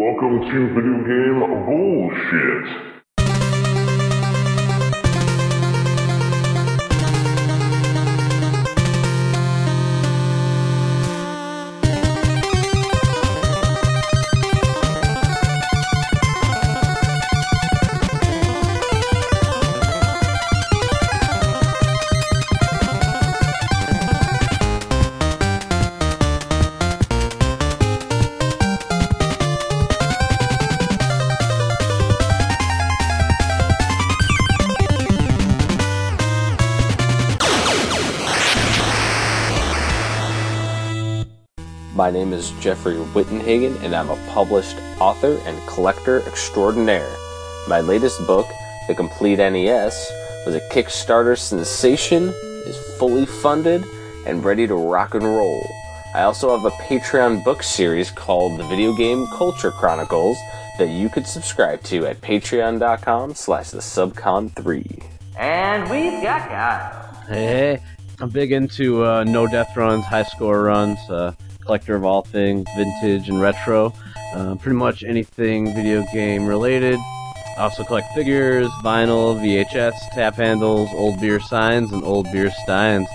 Welcome to Video Game Bullshit. My name is Jeffrey Wittenhagen, and I'm a published author and collector extraordinaire. My latest book, The Complete NES, was a Kickstarter sensation, is fully funded, and ready to rock and roll. I also have a Patreon book series called The Video Game Culture Chronicles that you could subscribe to at patreon.com slash the subcon3. And we've got Kyle. Hey, hey, I'm big into uh, no death runs, high score runs, uh, collector of all things vintage and retro. Uh, pretty much anything video game related. I also collect figures, vinyl, VHS, tap handles, old beer signs, and old beer steins.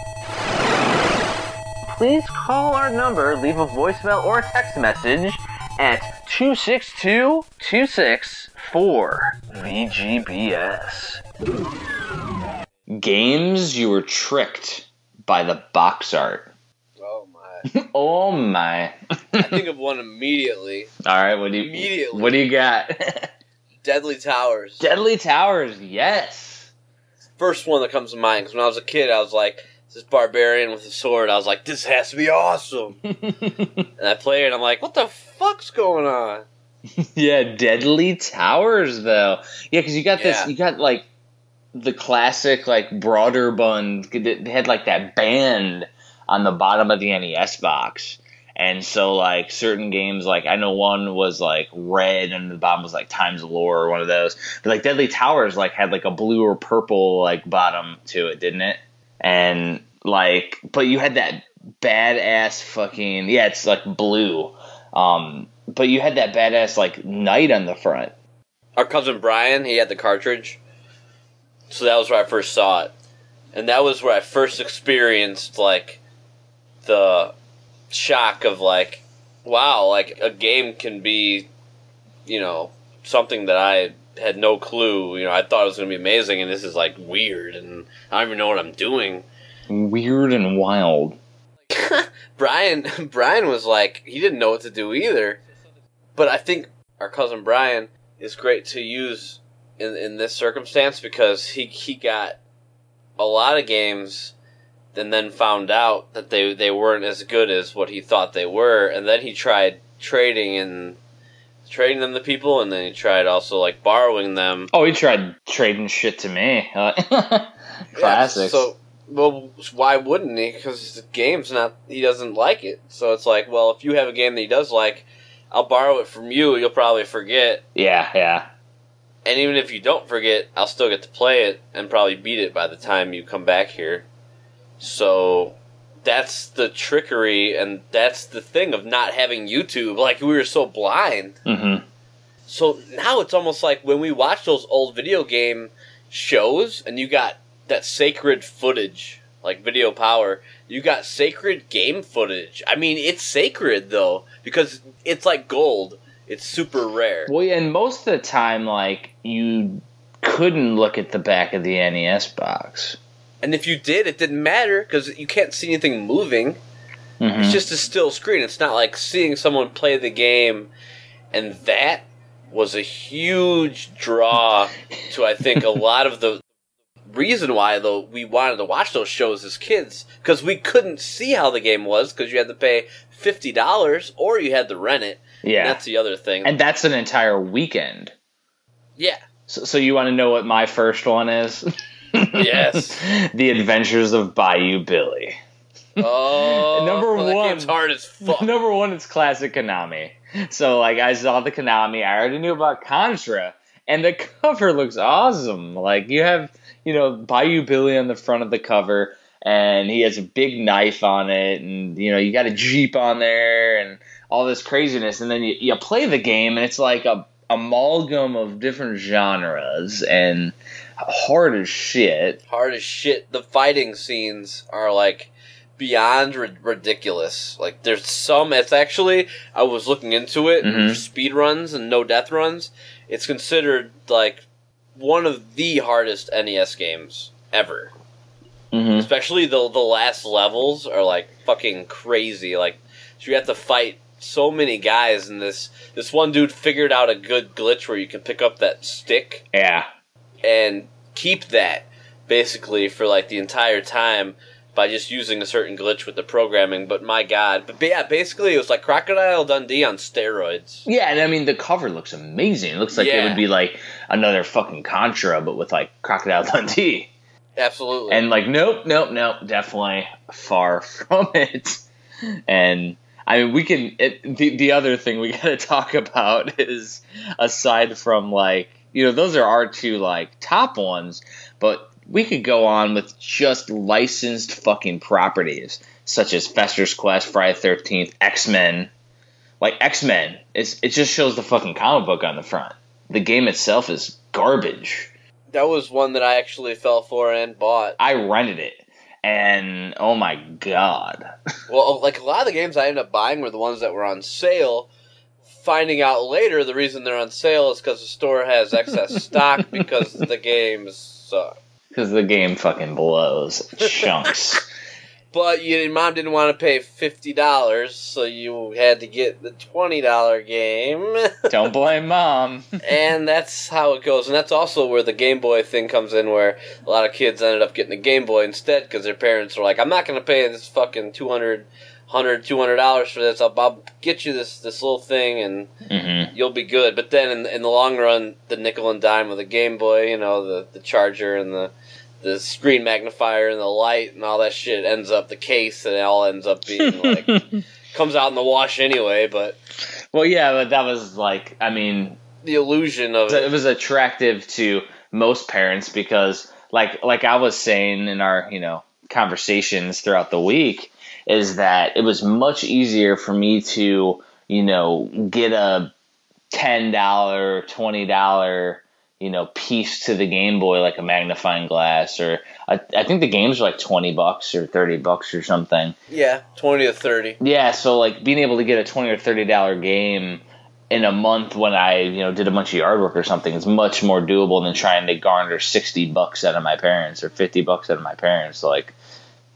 Please call our number, leave a voicemail or a text message at 262 264 VGBS. Games you were tricked by the box art. Oh my! I think of one immediately. All right, what do you Immediately. What do you got? Deadly Towers. Deadly Towers, yes. First one that comes to mind because when I was a kid, I was like, "This barbarian with a sword." I was like, "This has to be awesome." and I played it. and I'm like, "What the fuck's going on?" yeah, Deadly Towers though. Yeah, because you got this. You got like the classic like broader bun. They had like that band on the bottom of the NES box. And so, like certain games, like I know one was like red, and the bottom was like Times of Lore or one of those. But like Deadly Towers, like had like a blue or purple like bottom to it, didn't it? And like, but you had that badass fucking yeah, it's like blue. Um, but you had that badass like knight on the front. Our cousin Brian, he had the cartridge, so that was where I first saw it, and that was where I first experienced like the shock of like, wow, like a game can be, you know, something that I had no clue. You know, I thought it was going to be amazing, and this is like weird, and I don't even know what I'm doing. Weird and wild. Brian Brian was like he didn't know what to do either. But I think our cousin Brian is great to use in in this circumstance because he he got a lot of games and then found out that they they weren't as good as what he thought they were and then he tried trading and trading them to people and then he tried also like borrowing them Oh, he tried trading shit to me. Classics. Yeah, so, well, why wouldn't he? Because the game's not. He doesn't like it. So it's like, well, if you have a game that he does like, I'll borrow it from you. You'll probably forget, yeah, yeah. and even if you don't forget, I'll still get to play it and probably beat it by the time you come back here. So that's the trickery, and that's the thing of not having YouTube. Like we were so blind. Mm-hmm. So now it's almost like when we watch those old video game shows and you got that sacred footage, like Video Power, you got sacred game footage. I mean, it's sacred though, because it's like gold. It's super rare. Well, yeah, and most of the time, like you couldn't look at the back of the NES box. And if you did, it didn't matter because you can't see anything moving. Mhm. It's just a still screen. It's not like seeing someone play the game, and that was a huge draw to I think a lot of the reason why though we wanted to watch those shows as kids because we couldn't see how the game was because you had to pay fifty dollars or you had to rent it. yeah, that's the other thing. and that's an entire weekend. yeah, So, so you want to know what my first one is? Yes. the Adventures of Bayou Billy. oh, Number that one. game's hard as fuck. Number one, it's classic Konami. So like I saw the Konami, I already knew about Contra, and the cover looks awesome. Like you have, you know, Bayou Billy on the front of the cover, and he has a big knife on it, and you know you got a jeep on there, and all this craziness, and then you, you play the game, and it's like a amalgam of different genres and hard as shit. Hard as shit. The fighting scenes are like beyond ri- ridiculous. Like there's some. It's actually I was looking into it. Mhm. Speed runs and no death runs. It's considered like one of the hardest NES games ever. Mm-hmm. Especially the the last levels are like fucking crazy. Like so you have to fight so many guys, and this this one dude figured out a good glitch where you can pick up that stick Yeah, and keep that basically for like the entire time by just using a certain glitch with the programming. But my god, but yeah, basically it was like Crocodile Dundee on steroids. yeah, and I mean the cover looks amazing. It looks like it would be like another fucking Contra, but with like Crocodile Dundee. Absolutely. And like, nope, nope, nope, definitely far from it. And I mean, we can. It, the the other thing we got to talk about is aside from like you know those are our two like top ones, but we could go on with just licensed fucking properties such as Fester's Quest, Friday Thirteenth, X Men. Like X Men, it's it just shows the fucking comic book on the front. The game itself is garbage. that was one that I actually fell for and bought. I rented it, and oh my god, Well, like a lot of the games I ended up buying were the ones that were on sale. Finding out later the reason they're on sale is because the store has excess stock because the games suck. because the game fucking blows chunks. But you, your mom didn't want to pay fifty dollars, so you had to get the twenty dollar game, Don't blame mom. and that's how it goes. And that's also where the Game Boy thing comes in, where a lot of kids ended up getting a Game Boy instead because their parents were like, "I'm not going to pay this fucking 200 100 200 dollars for this. I'll, I'll get you this this little thing, and hmm you'll be good." But then in, in the long run, the nickel and dime of the Game Boy, you know, the the charger and the the screen magnifier and the light and all that shit ends up the case and it all ends up being like comes out in the wash anyway but Well, yeah, but that was like, I mean, the illusion of it it was attractive to most parents because, like, like I was saying in our, you know, conversations throughout the week, is that it was much easier for me to, you know, get a ten dollar, twenty dollar, you know, piece to the Game Boy like a magnifying glass, or I, I think the games were like twenty bucks or thirty bucks or something. yeah 20 to 30 Yeah, so like being able to get a twenty or thirty dollar game in a month when I you know did a bunch of yard work or something is much more doable than trying to garner sixty bucks out of my parents or fifty bucks out of my parents. Like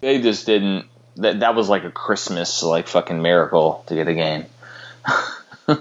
they just didn't. That that was like a Christmas like fucking miracle to get a game.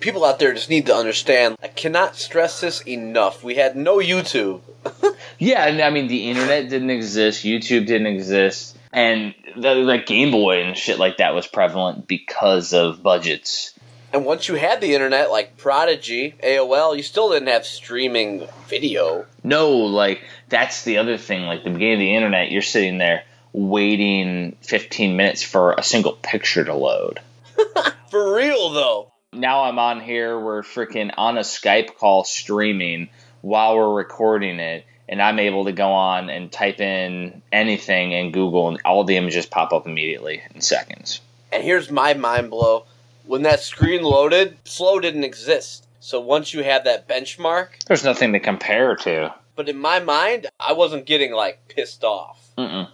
people out there just need to understand i cannot stress this enough we had no youtube Yeah, and I mean the internet didn't exist, YouTube didn't exist, and the, like Game Boy and shit like that was prevalent because of budgets. and once you had the internet like prodigy aol you still didn't have streaming video No, like that's the other thing. Like the beginning of the internet, you're sitting there waiting 15 minutes for a single picture to load. for real though Now I'm on here, we're freaking on a Skype call streaming while we're recording it, and I'm able to go on and type in anything in Google, and all the images pop up immediately in seconds. And here's my mind blow. When that screen loaded, slow didn't exist. So once you have that benchmark, There's nothing to compare to. but in my mind, I wasn't getting like pissed off. Mm-mm.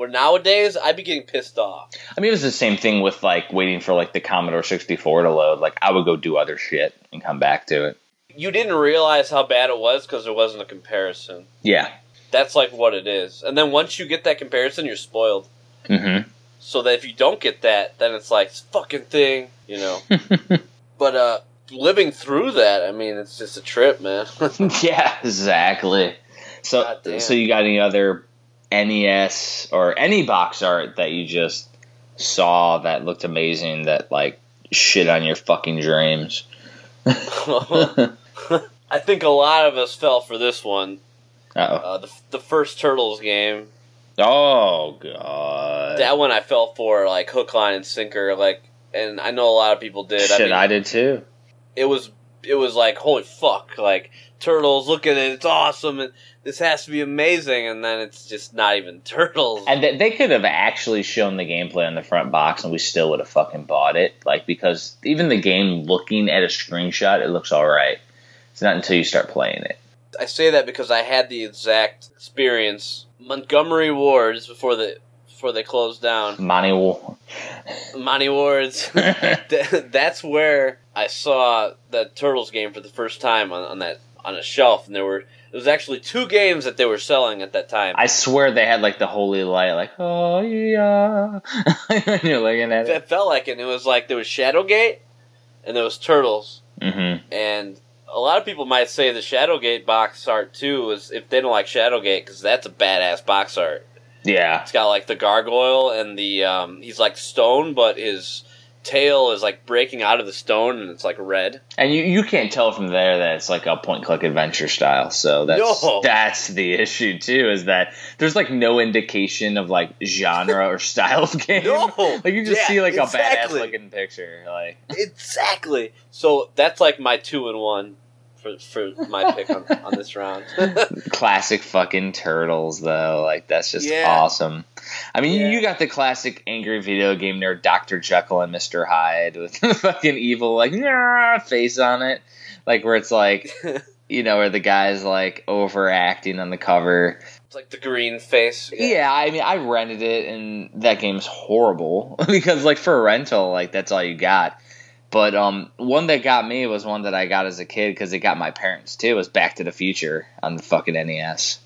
Where nowadays, I'd be getting pissed off. I mean, it was the same thing with like waiting for like the Commodore 64 to load. Like I would go do other shit and come back to it. You didn't realize how bad it was because there wasn't a comparison. Yeah. That's like what it is. And then once you get that comparison, you're spoiled. Mm-hmm. So that if you don't get that, then it's like fucking thing, you know. but uh living through that, I mean, it's just a trip, man. yeah, exactly. So, so you got any other NES or any box art that you just saw that looked amazing that like shit on your fucking dreams? I think a lot of us fell for this one. Uh Uh, the, the first Turtles game. oh. Oh god. That one I fell for like hook, line, and sinker. Like, and I know a lot of people did. shit, I mean, I did too. it was it was like holy fuck, like turtles. Look at it, it's awesome, and this has to be amazing. And then it's just not even turtles. And they, they could have actually shown the gameplay on the front box, and we still would have fucking bought it. Like because even the game, looking at a screenshot, it looks all right. It's not until you start playing it. I say that because I had the exact experience. Montgomery Wards before the before they closed down. Monty War. Monty Wards. That's where I saw that Turtles game for the first time on, on that on a shelf, and there were it was actually two games that they were selling at that time. I swear they had like the holy light, like oh yeah. when you're looking at it. it felt like it. And it was like there was Shadowgate, and there was Turtles, Mm-hmm. and a lot of people might say the Shadowgate box art too is if they don't like Shadowgate because that's a badass box art. Yeah. It's got like the gargoyle and the um, he's like stone, but his tail is like breaking out of the stone and it's like red. And you, you can't tell from there that it's like a point click adventure style. So that's No. that's the issue too, is that there's like no indication of like genre or style of game. No. like you just Yeah, see like a exactly. badass looking picture. Like Exactly. So that's like my two and one for for my pick on, on this round. classic fucking turtles though. Like that's just Yeah. awesome. I mean, Yeah. you got the classic angry video game nerd, Doctor Jekyll and Mister Hyde with the fucking evil like face on it, like where it's like you know where the guy's like overacting on the cover. it's like the green face. Yeah, I mean, I rented it, and that game's horrible because, like, for a rental, like that's all you got. But um, one that got me was one that I got as a kid because it got my parents too. Was Back to the Future on the fucking NES.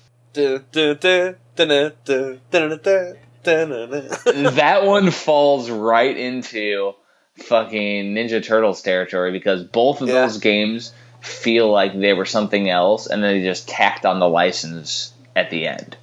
that one falls right into fucking Ninja Turtles territory because both of yeah. those games feel like they were something else, and then they just tacked on the license at the end.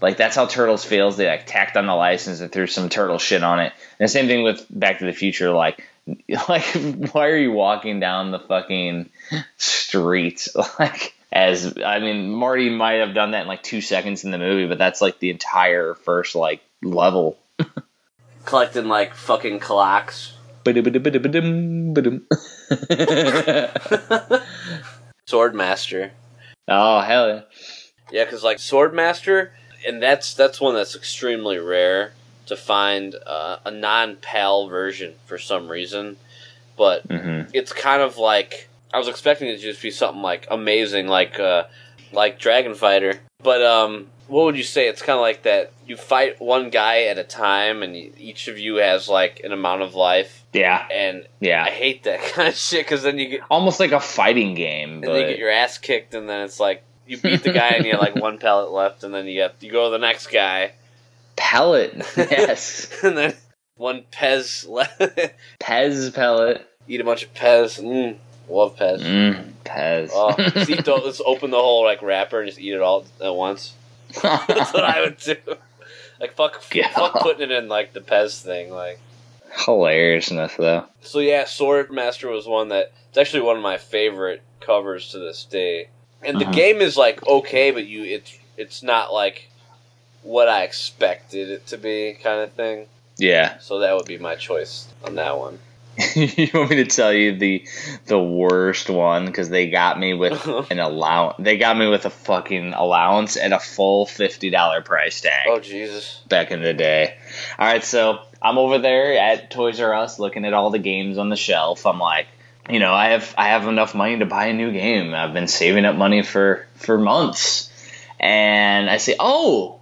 Like that's how Turtles feels. They like tacked on the license and threw some turtle shit on it. And the same thing with Back to the Future. Like like why are you walking down the fucking street? Like, as I mean, Marty might have done that in like two seconds in the movie, but that's like the entire first like level. Collecting like fucking clocks. Swordmaster. oh hell yeah! Yeah, because like Swordmaster, and that's that's one that's extremely rare to find uh, a non-PAL version for some reason. But hmm it's kind of like I was expecting it to just be something like amazing, like uh, like Dragon Fighter. But um, what would you say? It's kind of like that. You fight one guy at a time, and each of you has like an amount of life. Yeah, And yeah, I hate that kind of shit because then you get Almost like a fighting game, and then you get your ass kicked, and then it's like you beat the guy, and you have like one pellet left, and then you have you go to the next guy, pellet. Yes, and then one Pez left. Pez pellet. Eat a bunch of Pez. Mm, love Pez. Mm, Pez. Oh, see, don't, let's open the whole like wrapper and just eat it all at once. That's what I would do. Like fuck, Yeah. fuck putting it in like the Pez thing. Like Hilariousness though. so, yeah. Swordmaster was one that it's actually one of my favorite covers to this day. And the Uh-huh. game is like okay, but you it's it's not like what I expected it to be, kind of thing. Yeah. So that would be my choice on that one. you want me to tell you the the worst one because they got me with an allowance. They got me with a fucking allowance and a full fifty dollar price tag. Oh Jesus! back in the day. All right, so I'm over there at Toys R Us looking at all the games on the shelf. I'm like, you know, I have I have enough money to buy a new game. I've been saving up money for for months, and I say, oh,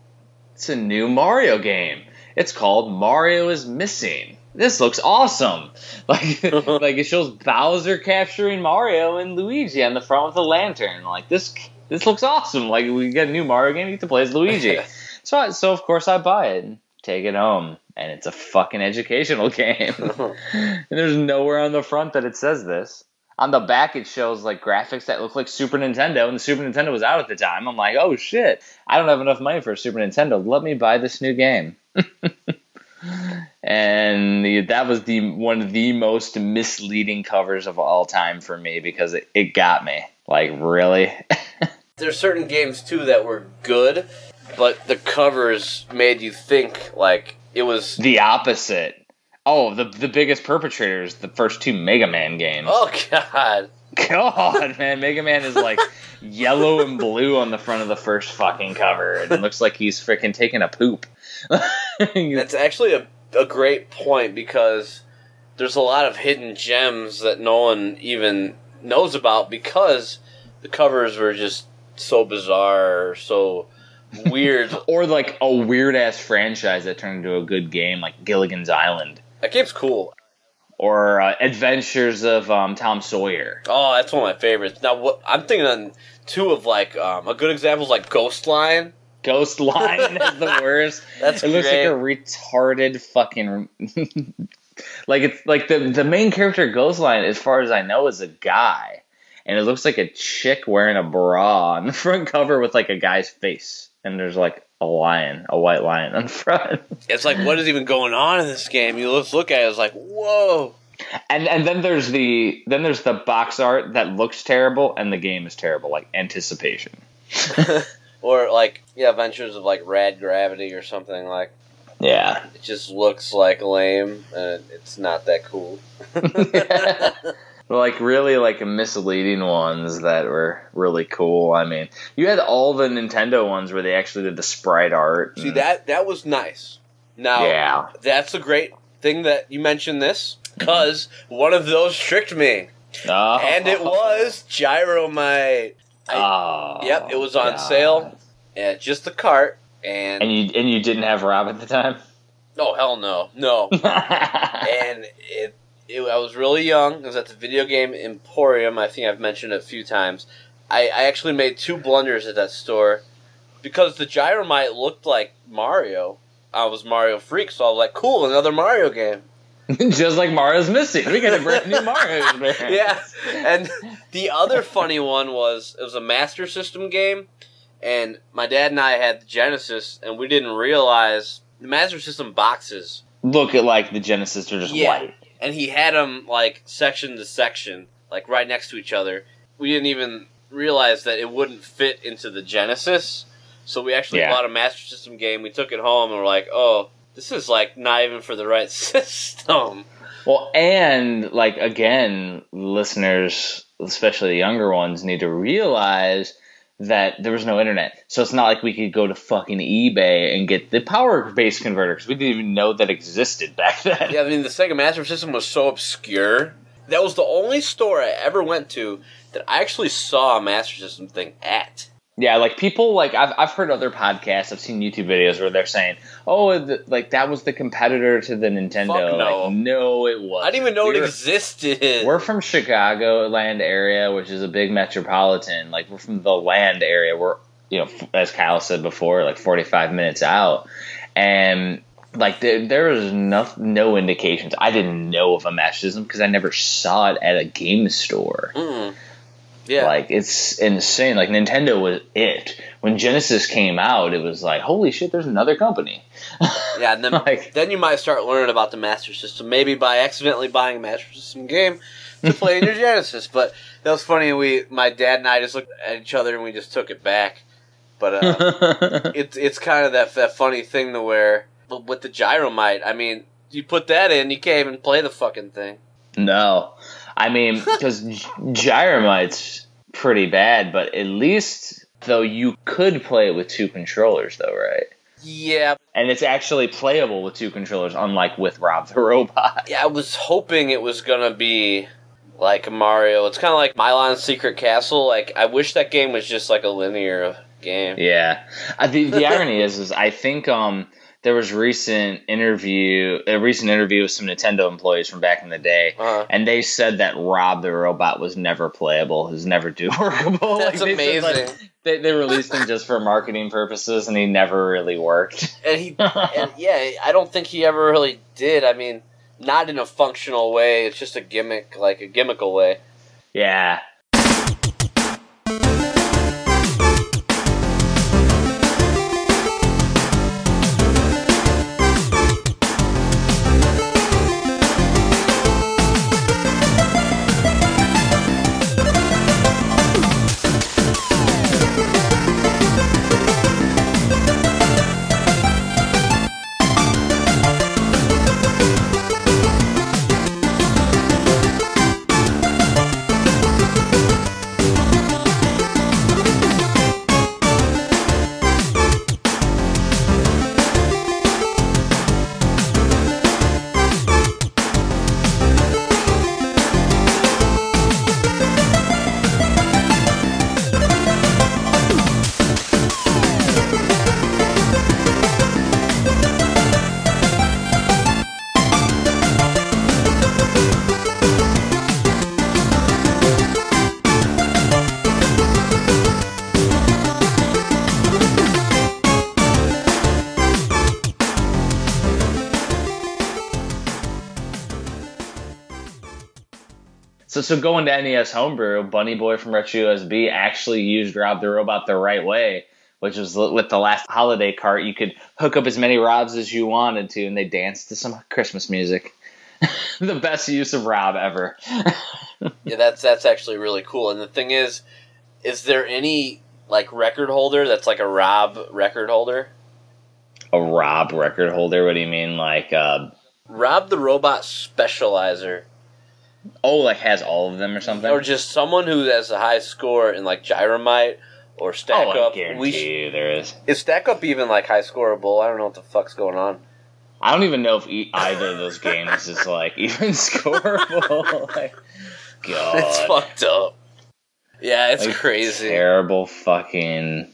it's a new Mario game. It's called Mario is Missing. This looks awesome. Like like it shows Bowser capturing Mario and Luigi on the front with a lantern. Like this this looks awesome. Like we get a new Mario game, you get to play as Luigi. So, I, so of course I buy it and take it home, and it's a fucking educational game. and there's nowhere on the front that it says this. On the back, it shows like graphics that look like Super Nintendo, and the Super Nintendo was out at the time. I'm like, oh shit, I don't have enough money for a Super Nintendo. Let me buy this new game. and that was the one of the most misleading covers of all time for me because it, it got me. Like, really? There's certain games too that were good, but the covers made you think like it was. the opposite. Oh, the the biggest perpetrators, the first two Mega Man games. Oh God! God, man, Mega Man is like yellow and blue on the front of the first fucking cover, and it looks like he's freaking taking a poop. That's actually a, a great point because there's a lot of hidden gems that no one even knows about because the covers were just so bizarre, so weird. or like a weird ass franchise that turned into a good game, like Gilligan's Island, that game's cool. or uh, Adventures of um, Tom Sawyer. Oh, that's one of my favorites. Now, what I'm thinking on two of like um, a good example is like Ghost Lion. Ghost Lion is the worst. That's it looks like a retarded fucking. like it's like the the main character Ghost Lion, as far as I know, is a guy, and it looks like a chick wearing a bra on the front cover with like a guy's face, and there's like a lion, a white lion on the front. It's like what is even going on in this game? You just look at it, it's like whoa. And and then there's the then there's the box art that looks terrible, and the game is terrible, like Anticipation. Or like yeah, Adventures of like Rad Gravity or something like. Yeah. It just looks like lame, and it's not that cool. like really like misleading ones that were really cool. I mean, you had all the Nintendo ones where they actually did the sprite art. See that that was nice. Now Yeah. that's a great thing that you mentioned this mm-hmm. because one of those tricked me, Oh. and it was Gyromite. Oh. Yep, it was on God. sale at just the cart, and, And you and you didn't have Rob at the time. oh hell no, no, and it, it. I was really young. I was at the video game Emporium. I think I've mentioned it a few times. I, I actually made two blunders at that store because the Gyromite looked like Mario. I was Mario freak, so I was like, "Cool, another Mario game." Just like Mario's missing. We got a brand new Mario experience. yeah. And the other funny one was it was a Master System game, and my dad and I had the Genesis, and we didn't realize the Master System boxes, Look at like the Genesis are just Yeah. white. And he had them like section to section, like right next to each other. We didn't even realize that it wouldn't fit into the Genesis, so we actually Yeah. bought a Master System game. We took it home, and we're like, oh. This is like not even for the right system. Well, and like again, listeners, especially the younger ones, need to realize that there was no internet. So it's not like we could go to fucking eBay and get the power base converter because we didn't even know that existed back then. Yeah, I mean the Sega Master System was so obscure. That was the only store I ever went to that I actually saw a Master System thing at. Yeah, like people like I've I've heard other podcasts, I've seen YouTube videos where they're saying, "Oh, the, like that was the competitor to the Nintendo." Fuck no. Like, no, it was. I didn't even know it We're- existed. We're from Chicago land area, which is a big metropolitan. Like we're from the land area. We're you know, f- as Kyle said before, like forty five minutes out, and like there, there was no no indications. I didn't know of a System because I never saw it at a game store. Mm. Yeah, Like it's insane. Like Nintendo was it when Genesis came out. It was like holy shit. There's another company. yeah, and then like- then you might start learning about the Master System, maybe by accidentally buying a Master System game to play in your Genesis. But that was funny. We, my dad and I, just looked at each other and we just took it back. But uh, it's it's kind of that that funny thing to where but with the gyromite. I mean, you put that in, you can't even play the fucking thing. No, I mean because Gyromite's pretty bad, but at least though you could play it with two controllers, though, right? Yeah, And it's actually playable with two controllers, unlike with Rob the Robot. yeah. I was hoping it was gonna be like Mario. It's kind of like Milon's Secret Castle. Like I wish that game was just like a linear game. Yeah, the the irony is, is I think um there was recent interview a recent interview with some Nintendo employees from back in the day. Uh-huh. And they said that Rob the Robot was never playable, was never do workable. That's Like, they said, like, amazing. they, they released him just for marketing purposes, and he never really worked. And he, and yeah, I don't think he ever really did. I mean, not in a functional way. It's just a gimmick, like a gimmickal way. Yeah. So going to NES Homebrew, Bunny Boy from Retro USB actually used Rob the Robot the right way, which was with the last holiday cart. You could hook up as many Robs as you wanted to, and they danced to some Christmas music. the best use of Rob ever. Yeah, that's that's actually really cool. And the thing is, is there any like record holder that's like a Rob record holder? A Rob record holder? What do you mean? Like, uh, Rob the Robot Specializer, oh, like has all of them or something? or just someone who has a high score in like Gyromite or Stack oh, I Up. guarantee We sh- you there is. is Stack Up even like high scoreable? I don't know what the fuck's going on. I don't even know if e- either of those games is like even scoreable. like, God, It's fucked up. Yeah, it's Like, crazy. Terrible fucking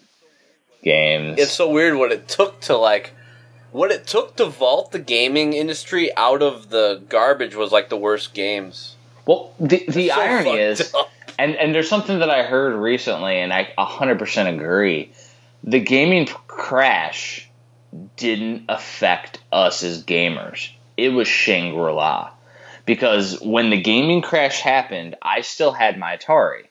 games. It's so weird what it took to like what it took to vault the gaming industry out of the garbage was like the worst games. well, the the So irony is, up. and and there's something that I heard recently, and I 100% agree. The gaming crash didn't affect us as gamers. It was Shangri La. Because when the gaming crash happened, I still had my Atari.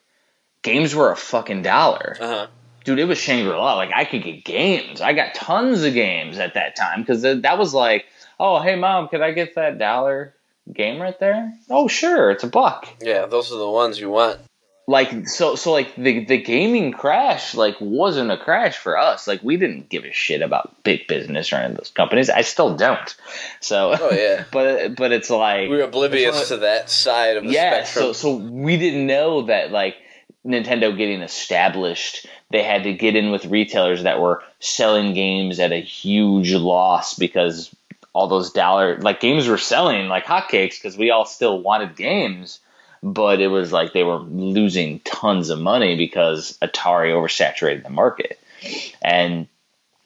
Games were a fucking dollar. Uh-huh. Dude, it was Shangri La. Like I could get games. I got tons of games at that time because that was like, oh, hey mom, could I get that dollar game right there? Oh, sure, it's a buck. Yeah, those are the ones you want. Like so, so like the the gaming crash like wasn't a crash for us. Like we didn't give a shit about big business or any of those companies. I still don't. So, Oh yeah. but but it's like we're oblivious It's to that side of the yeah, spectrum. so so we didn't know that like Nintendo getting established, they had to get in with retailers that were selling games at a huge loss because all those dollar like games were selling like hotcakes because we all still wanted games, but it was like they were losing tons of money because Atari oversaturated the market, and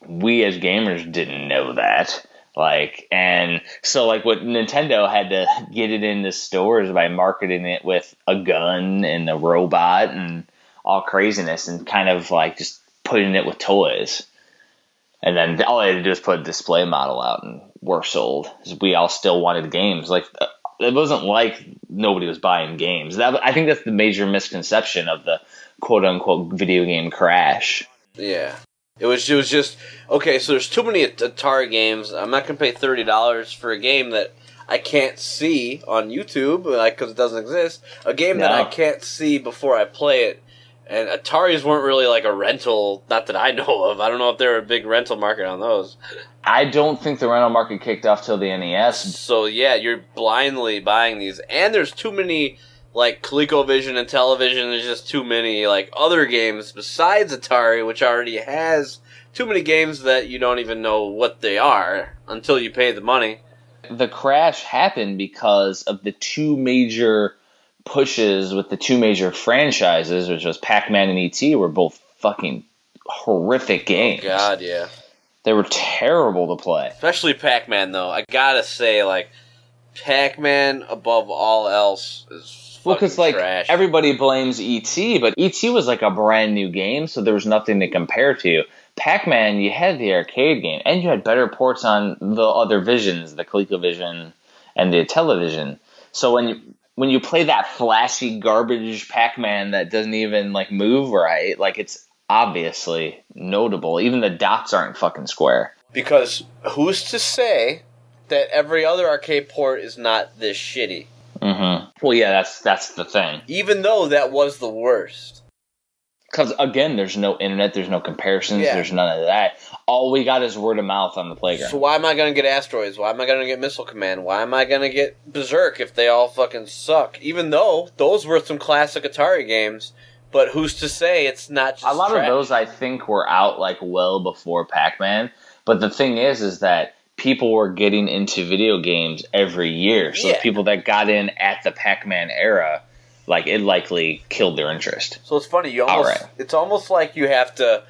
we as gamers didn't know that. Like, and so like what Nintendo had to get it into stores by marketing it with a gun and a robot and all craziness and kind of like just putting it with toys. And then all they had to do was put a display model out and we're sold. We all still wanted games. Like, uh, it wasn't like nobody was buying games. That I think that's the major misconception of the quote unquote video game crash. Yeah. It was it was just okay. So there's too many Atari games. I'm not gonna pay thirty dollars for a game that I can't see on YouTube, like because it doesn't exist. A game that I can't see before I play it. And Ataris weren't really like a rental, not that I know of. I don't know if they're a big rental market on those. I don't think the rental market kicked off till the NES. So yeah, you're blindly buying these, and there's too many like ColecoVision and Intellivision. There's just too many like other games besides Atari, which already has too many games that you don't even know what they are until you pay the money. The crash happened because of the two major pushes with the two major franchises, which was Pac-Man and ET, were both fucking horrific games. God, yeah. They were terrible to play. Especially Pac-Man though. I gotta say, like Pac-Man above all else is Well, because fucking like trash. everybody blames ET, but ET was like a brand new game, so there was nothing to compare to. Pac-Man, you had the arcade game, and you had better ports on the other visions, the ColecoVision and the Intellivision. So when you when you play that flashy garbage Pac-Man that doesn't even like move right, like it's obviously notable. Even the dots aren't fucking square. because who's to say that every other arcade port is not this shitty? Hmm Well, yeah, that's that's the thing. Even though that was the worst. Because again, there's no internet, there's no comparisons, Yeah. there's none of that. All we got is word of mouth on the playground. So why am I gonna get Asteroids? Why am I gonna get Missile Command? Why am I gonna get Berserk if they all fucking suck? Even though those were some classic Atari games, but who's to say it's not just a lot trash? of those I think were out like well before Pac-Man. But the thing is, is that people were getting into video games every year. So Yeah. people that got in at the Pac-Man era, like it likely killed their interest. So it's funny. You almost Alright. it's almost like you have to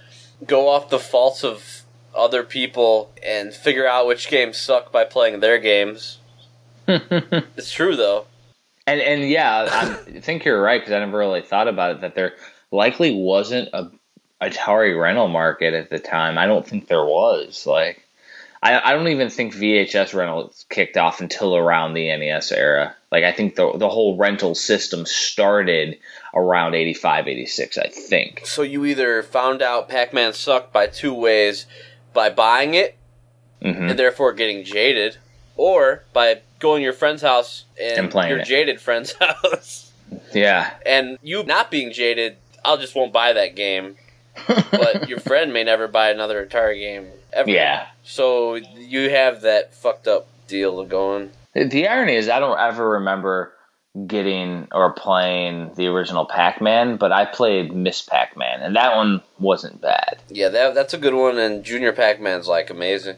go off the faults of other people and figure out which games suck by playing their games. It's true though. And and yeah, I think you're right because I never really thought about it that there likely wasn't a Atari rental market at the time. I don't think there was. Like, I I don't even think VHS rentals kicked off until around the NES era. Like I think the the whole rental system started around 85, 86, I think. So you either found out Pac-Man sucked by two ways, by buying it hmm and therefore getting jaded, or by going to your friend's house and, And playing your it. jaded friend's house, Yeah. and you not being jaded, I'll just won't buy that game. but your friend may never buy another Atari game Yeah. So you have that fucked up deal going. The irony is, I don't ever remember getting or playing the original Pac-Man, but I played Miss Pac-Man, and that one wasn't bad. Yeah, that that's a good one, and Junior Pac-Man's like amazing.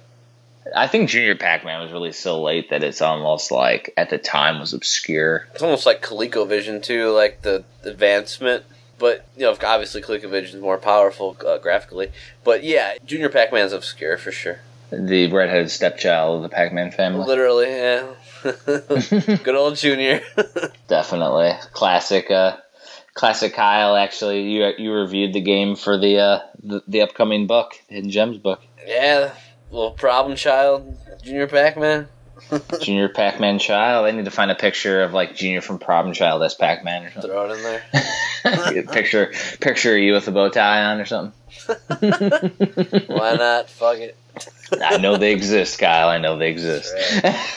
I think Junior Pac-Man was released so late that it's almost like at the time was obscure. It's almost like ColecoVision too, like the advancement. But you know, obviously ColecoVision is more powerful uh, graphically. But yeah, Junior Pac-Man's obscure for sure. The redheaded stepchild of the Pac-Man family. Literally, yeah. good old Junior. Definitely classic. Uh, classic Kyle. Actually, you you reviewed the game for the uh, the, the upcoming book, Hidden Gems book. yeah, little problem child, Junior Pac-Man. Junior Pac-Man child. I need to find a picture of like Junior from Problem Child as Pac-Man or something. Throw it in there. picture picture of you with a bow tie on or something. Why not? Fuck it. I know they exist, Kyle. I know they exist.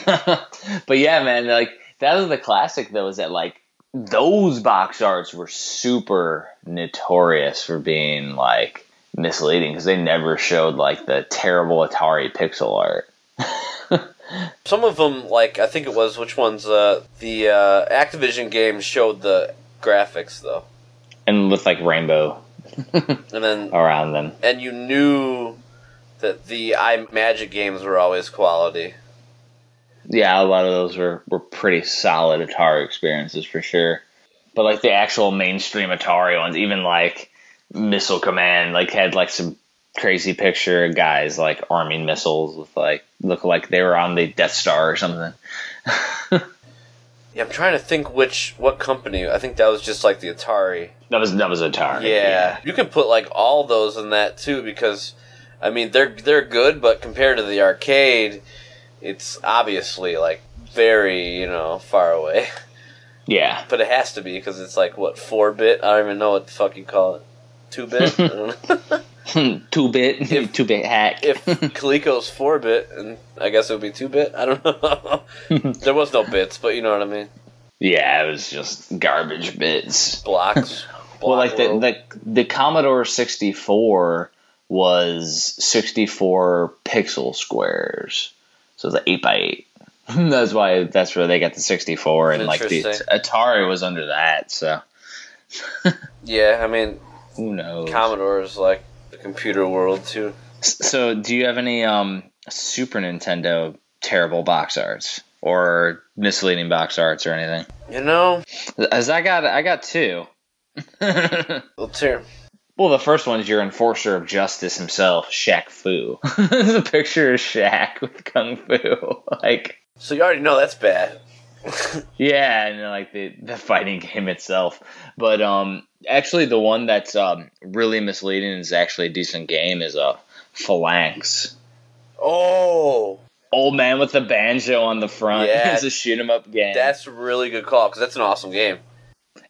but yeah, man, like that was the classic though. Is that like those box arts were super notorious for being like misleading because they never showed like the terrible Atari pixel art. Some of them, like I think it was which ones? Uh, the uh, Activision games showed the graphics though, and with like rainbow and then around them. and you knew that the Imagic games were always quality. Yeah, a lot of those were, were pretty solid Atari experiences for sure. But like the actual mainstream Atari ones, even like Missile Command, like had like some crazy picture of guys like arming missiles with like look like they were on the Death Star or something. Yeah, I'm trying to think which what company. I think that was just like the Atari. That was that was Atari. Yeah, you can put like all those in that too because, I mean, they're they're good, but compared to the arcade, it's obviously like very you know far away. Yeah. But it has to be because it's like what four bit. I don't even know what the fuck you call it. Two bit. I don't know. two bit If- two bit hack. if Coleco's four bit, and I guess it would be two bit. I don't know. there was no bits, but you know what I mean. yeah, it was just garbage bits. Blocks. Well, like the, the the Commodore 64 was 64 pixel squares, so it's an eight by eight. that's why that's where they got the 64, and like the Atari was under that. So Yeah, I mean who knows? Commodore is like the computer world too. so, do you have any um Super Nintendo terrible box arts or misleading box arts or anything? You know, As I got, I got two. let's hear. Well, the first one is your enforcer of justice himself, Shaq Fu. There's a picture of Shaq with Kung Fu. Like, So you already know that's bad. yeah, and like the, the fighting game itself. But um, actually, the one that's um, really misleading and is actually a decent game is a Phalanx. Oh, Old man with the banjo on the front. Yeah. it's a shoot 'em up game. that's a really good call because that's an awesome game.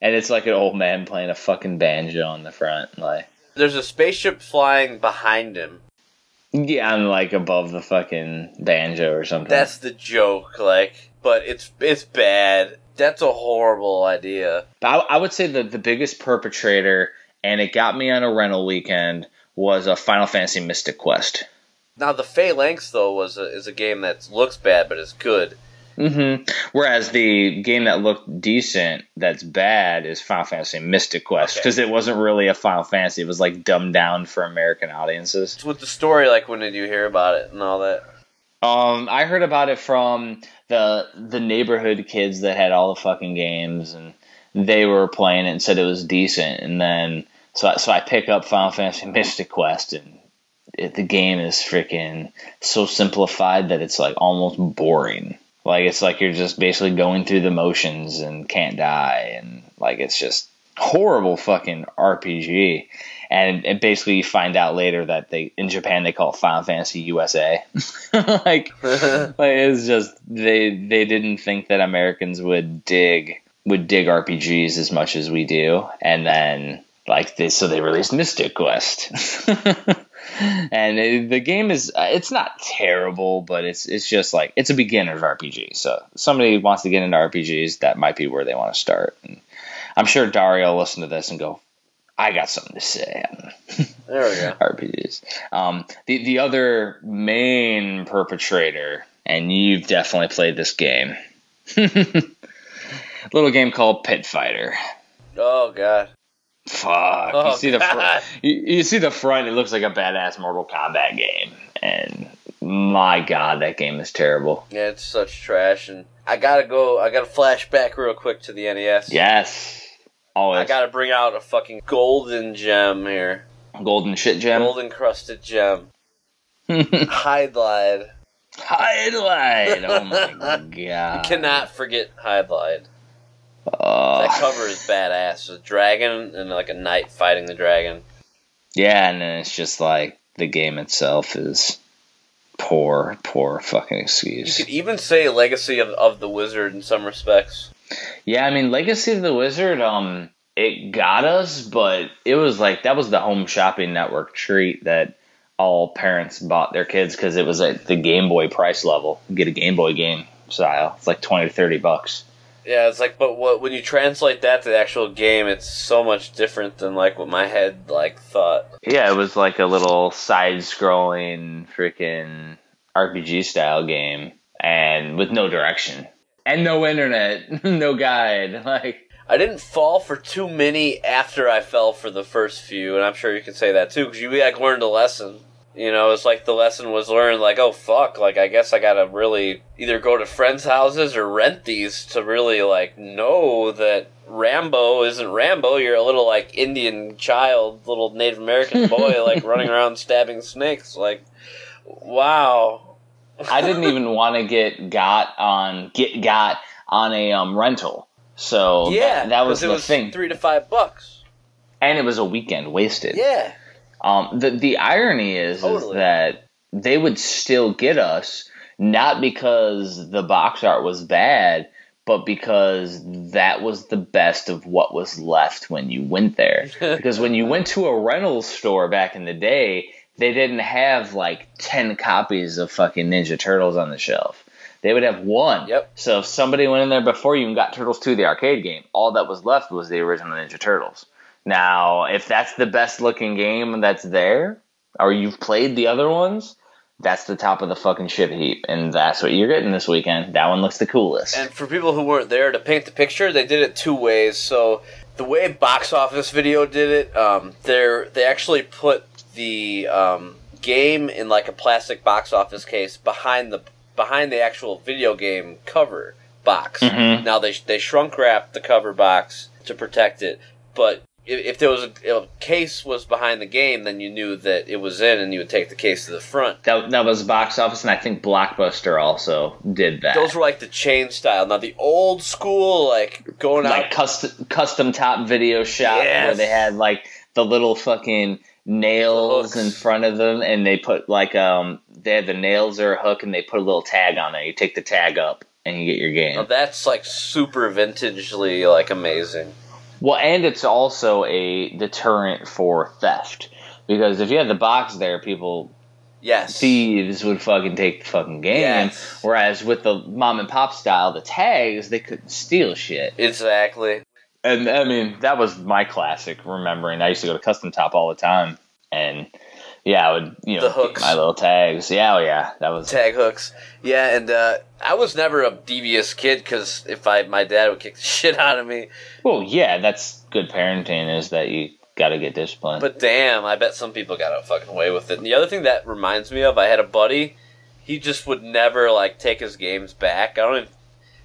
and it's like an old man playing a fucking banjo on the front. Like, There's a spaceship flying behind him. yeah, I'm like above the fucking banjo or something. That's the joke, like, but it's it's bad. That's a horrible idea. I, I would say that the biggest perpetrator, and it got me on a rental weekend, was a Final Fantasy Mystic Quest. Now the Phalanx though was a, is a game that looks bad but is good. hmm Whereas the game that looked decent, that's bad, is Final Fantasy Mystic Quest Okay. because it wasn't really a Final Fantasy. It was like dumbed down for American audiences. With the story, like when did you hear about it and all that? Um, I heard about it from the the neighborhood kids that had all the fucking games, and they were playing it and said it was decent. And then so I, so I pick up Final Fantasy Mystic Quest, and it, the game is freaking so simplified that it's like almost boring. Like it's like you're just basically going through the motions and can't die, and like it's just horrible fucking RPG. And, and basically, you find out later that they in Japan they call it Final Fantasy USA. like, like it's just they they didn't think that Americans would dig would dig RPGs as much as we do, and then like they so they released Mystic Quest. and it, the game is uh, it's not terrible, but it's it's just like it's a beginner's RPG. So somebody wants to get into RPGs, that might be where they want to start. And I'm sure Dario will listen to this and go, "I got something to say." There we go. RPGs. Um, the the other main perpetrator, and you've definitely played this game. Little game called Pit Fighter. Oh god. Fuck. Oh, you see the fr- you, you see the front. It looks like a badass Mortal Kombat game, and my god, that game is terrible. Yeah, it's such trash, and I gotta go. I gotta flash back real quick to the NES. Yes, always I gotta bring out a fucking golden gem here, golden shit gem. golden crusted gem, Hydlide. Highlight. Oh my god. You cannot forget Hydlide. Oh. That cover is badass. A dragon and like a knight fighting the dragon. Yeah, and then it's just like the game itself is poor, poor fucking excuse. You could even say Legacy of, of the Wizard in some respects. Yeah, I mean Legacy of the Wizard, um, it got us, but it was like that was the home shopping network treat that all parents bought their kids because it was at the Game Boy price level. You get a Game Boy game style. It's like twenty to thirty bucks. Yeah, it's like, but what when you translate that to the actual game, it's so much different than like what my head like thought. Yeah, it was like a little side-scrolling freaking RPG style game, and with no direction and no internet, no guide. Like, I didn't fall for too many after I fell for the first few, and I'm sure you can say that too because you like learned a lesson. You know, it's like the lesson was learned. Like, oh fuck! Like, I guess I gotta really either go to friends' houses or rent these to really like know that Rambo isn't Rambo. You're a little like Indian child, little Native American boy, like running around stabbing snakes. Like, wow. I didn't even want to get got on get got on a um, rental. So Yeah, that, that was the was thing, Three to five bucks. and it was a weekend wasted. Yeah. Um, the the irony is, is that they would still get us not because the box art was bad, but because that was the best of what was left when you went there. because when you went to a rental store back in the day, they didn't have like ten copies of fucking Ninja Turtles on the shelf. They would have one. Yep. So if somebody went in there before you and got Turtles 2, the arcade game, all that was left was the original Ninja Turtles. Now, if that's the best looking game that's there, or you've played the other ones, that's the top of the fucking shit heap, and that's what you're getting this weekend. That one looks the coolest. And for people who weren't there to paint the picture, they did it two ways. So the way Box Office Video did it, um, they they actually put the um, game in like a plastic box office case behind the behind the actual video game cover box. Mhm. Now they they shrunk wrapped the cover box to protect it, but if, if there was a, a case was behind the game, then you knew that it was in, and you would take the case to the front. that, that was box office, and I think Blockbuster also did that. Those were like the chain style. Now the old school, like going like out custom custom top video shop where they had like the little fucking nails in front of them and they put like um they had the nails or a hook and they put a little tag on there. You take the tag up and you get your game. Now that's like super vintagely like amazing. Well, and it's also a deterrent for theft because if you had the box there, people Yes. thieves would fucking take the fucking game. Yes. Whereas with the mom and pop style, the tags they couldn't steal shit. Exactly. And I mean, that was my classic remembering. I used to go to Custom Top all the time, and yeah, I would you know The hooks. my little tags. Yeah, oh yeah, that was Tag hooks. Yeah, and uh, I was never a devious kid because if I my dad would kick the shit out of me. well, yeah, that's good parenting is that you got to get disciplined. But damn, I bet some people got a fucking away with it. And the other thing that reminds me of, I had a buddy. He just would never like take his games back. I don't even.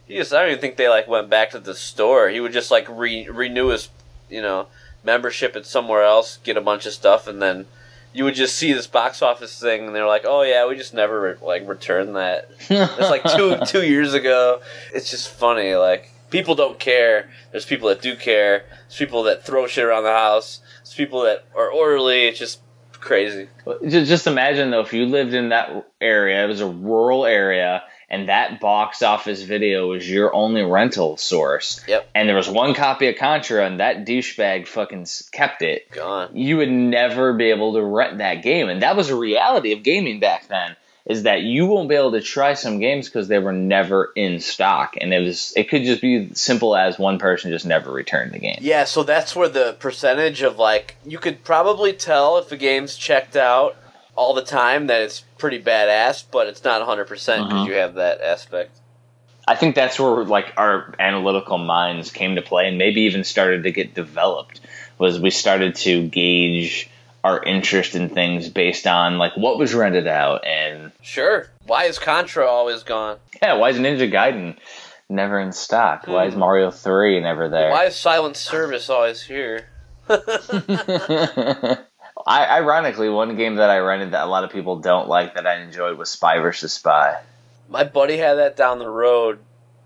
He just, I don't even think they like went back to the store. He would just like re- renew his, you know, membership at somewhere else, get a bunch of stuff, and then you would just see this box office thing, and they're like, "Oh yeah, we just never like returned that." It's like two two years ago. It's just funny. Like people don't care. There's people that do care. There's people that throw shit around the house. There's people that are orderly. It's just crazy. Just, just imagine though, if you lived in that area, it was a rural area, and that box office video was your only rental source. Yep. And there was one copy of Contra, and that douchebag fucking kept it. Gone. You would never be able to rent that game, and that was a reality of gaming back then. Is that you won't be able to try some games because they were never in stock, and it was it could just be simple as one person just never returned the game. Yeah, so that's where the percentage of like you could probably tell if a game's checked out all the time that it's pretty badass, but it's not 100% because Mhm. you have that aspect. I think that's where like our analytical minds came to play and maybe even started to get developed was we started to gauge our interest in things based on like what was rented out and Sure. Why is Contra always gone? yeah, why is Ninja Gaiden never in stock? Why is Mario 3 never there? Why is Silent Service always here? I ironically one game that I rented that a lot of people don't like that I enjoyed was Spy vs Spy. My buddy had that down the road,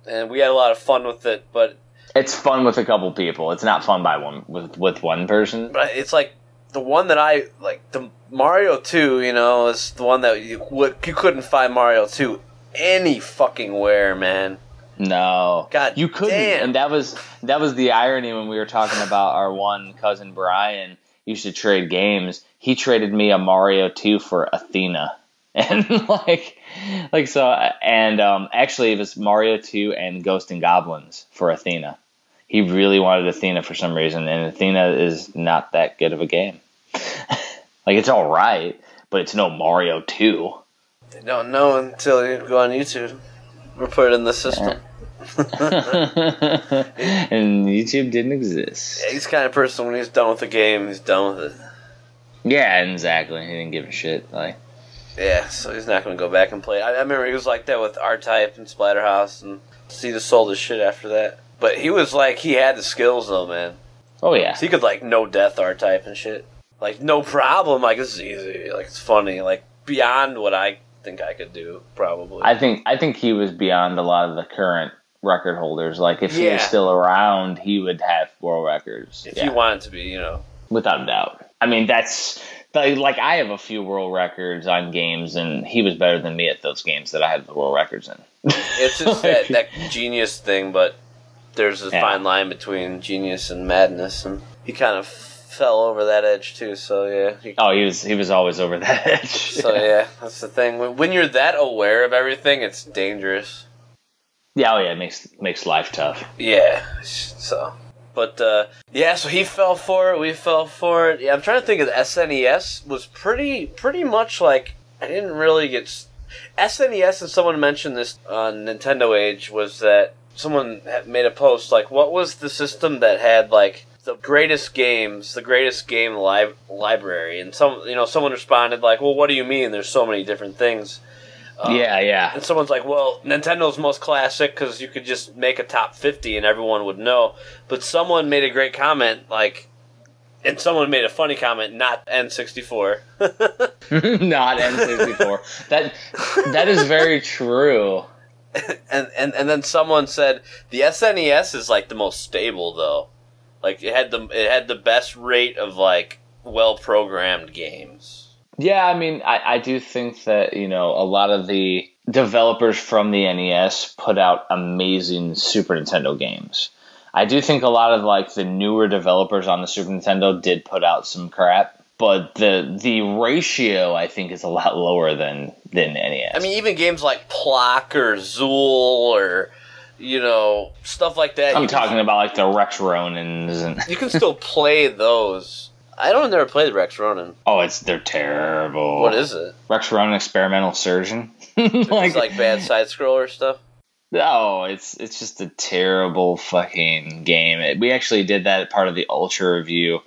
and we had a lot of fun with it, but It's fun with a couple people. It's not fun by one with with one person. but it's like the one that I like the Mario Two. You know, is the one that you you couldn't find Mario Two any fucking where, man. No, God you couldn't, damn. and that was that was the irony when we were talking about our one cousin Brian used to trade games. He traded me a Mario two for Athena, and like, like so, and um, actually it was Mario two and Ghost and Goblins for Athena. He really wanted Athena for some reason, and Athena is not that good of a game. like it's all right, but it's no Mario two. They don't know until you go on YouTube or put it in the system. and YouTube didn't exist. Yeah, he's the kind of person when he's done with the game, he's done with it. Yeah, exactly. He didn't give a shit. Like, Yeah, so he's not going to go back and play. I, I remember he was like that with R Type and Splatterhouse, and he just sold his shit after that. But he was like, he had the skills though, man. oh yeah, So he could like no death R Type and shit. Like no problem. Like this is easy. Like it's funny. Like beyond what I think I could do, probably. I think I think he was beyond a lot of the current record holders. Like, if he was still around, he would have world records. if yeah, you wanted to be, you know. without a doubt. I mean, that's like like, I have a few world records on games, and he was better than me at those games that I had the world records in. It's just that, that genius thing, but there's a Yeah. fine line between genius and madness, and he kind of fell over that edge too. So yeah, he, Oh, he was he was always over that edge. so yeah, that's the thing. When, when you're that aware of everything, it's dangerous. Yeah, oh yeah, it makes makes life tough. Yeah, so. But uh, yeah, so he fell for it. We fell for it. Yeah, I'm trying to think of the SNES was pretty pretty much like I didn't really get SNES. And someone mentioned this on Nintendo Age was that someone made a post like, what was the system that had like the greatest games, the greatest game li- library? And some you know someone responded like, well, what do you mean? There's so many different things. Um, yeah, yeah. and someone's like, well, Nintendo's most classic because you could just make a top 50 and everyone would know. But someone made a great comment, like, and someone made a funny comment, not N64. Not N64. that that is very true. and, and, and then someone said, the SNES is, like, the most stable, though. Like, it had the, it had the best rate of, like, well programmed games. Yeah, I mean, I, I do think that, you know, a lot of the developers from the NES put out amazing Super Nintendo games. I do think a lot of like the newer developers on the Super Nintendo did put out some crap, but the the ratio I think is a lot lower than than NES. I mean, even games like Plok or Zool or, you know, stuff like that. I'm you can- talking about like the Rex Ronans and You can still play those. I don't never played Rex Ronan. oh, it's they're terrible. What is it? Rex Ronan Experimental Surgeon? like, It's like bad side scroller stuff. No, it's it's just a terrible fucking game. We actually did that part of the Ultra Review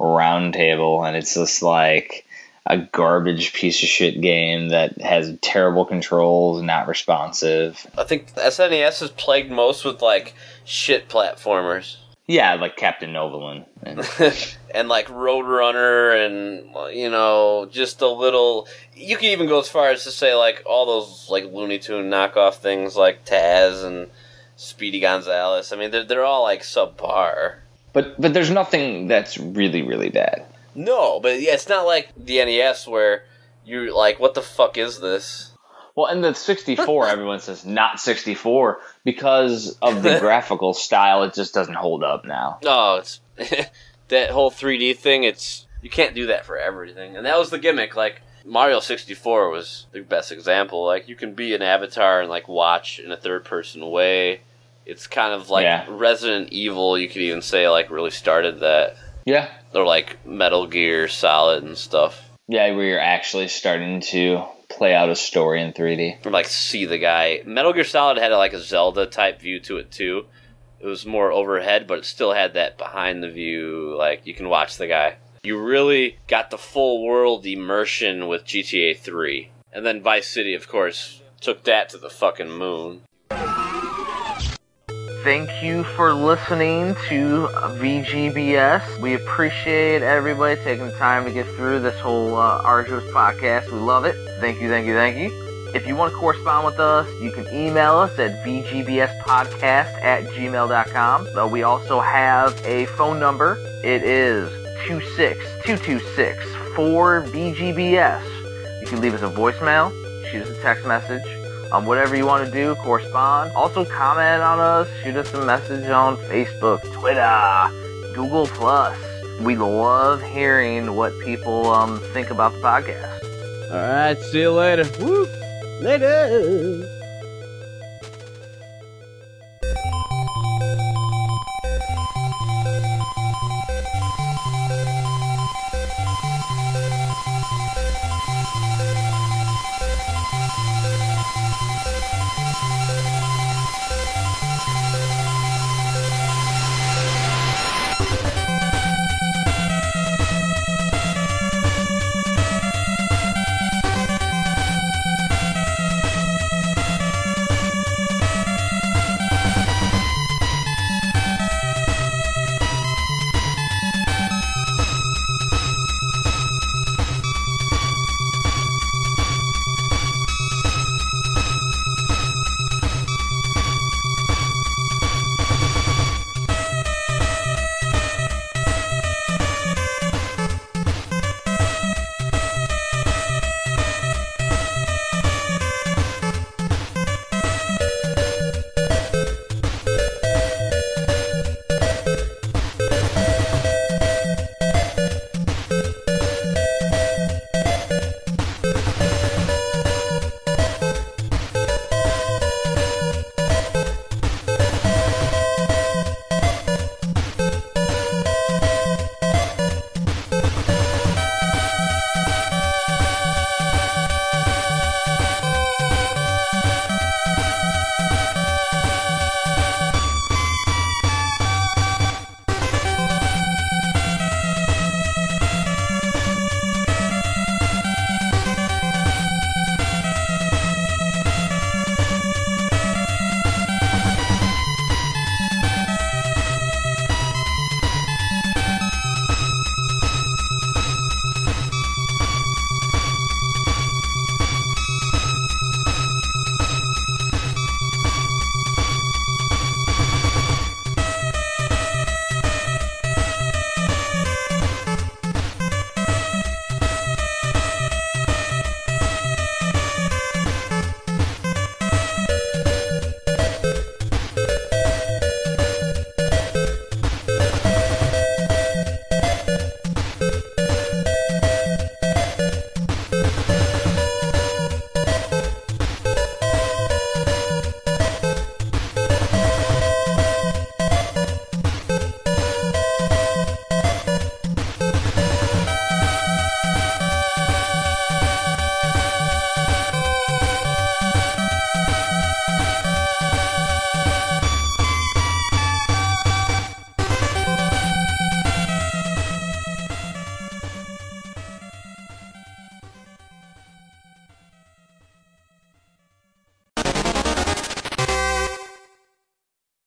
roundtable, and it's just like a garbage piece of shit game that has terrible controls, and not responsive. I think SNES is plagued most with like shit platformers. Yeah, like Captain Novolin. And, and like Roadrunner and you know just a little you could even go as far as to say like all those like Looney Tune knockoff things like Taz and Speedy Gonzalez. I mean, they're they're all like subpar. But but there's nothing that's really really bad. No, but yeah, it's not like the NES where you're like, what the fuck is this? Well, and the 64, everyone says not 64 because of the graphical style. It just doesn't hold up now. Oh, it's that whole 3D thing. It's you can't do that for everything, and that was the gimmick. Like Mario 64 was the best example. Like you can be an avatar and like watch in a third person way. It's kind of like Yeah. Resident Evil. You could even say like really started that. Yeah, Or like Metal Gear Solid and stuff. yeah, where you're actually starting to play out a story in 3D. Or like see the guy. Metal Gear Solid had like a Zelda type view to it too. It was more overhead, but it still had that behind the view. Like you can watch the guy. You really got the full world immersion with GTA 3, and then Vice City, of course, took that to the fucking moon. Thank you for listening to VGBS. We appreciate everybody taking the time to get through this whole uh, arduous podcast. We love it. Thank you, thank you, thank you. If you want to correspond with us, you can email us at vgbspodcast at gmail.com. Uh, we also have a phone number. It is 26226-4VGBS. You can leave us a voicemail, shoot us a text message, um, whatever you want to do, correspond. Also, comment on us, shoot us a message on Facebook, Twitter, Google Plus. We love hearing what people um, think about the podcast. All right, see you later. Woo! Later.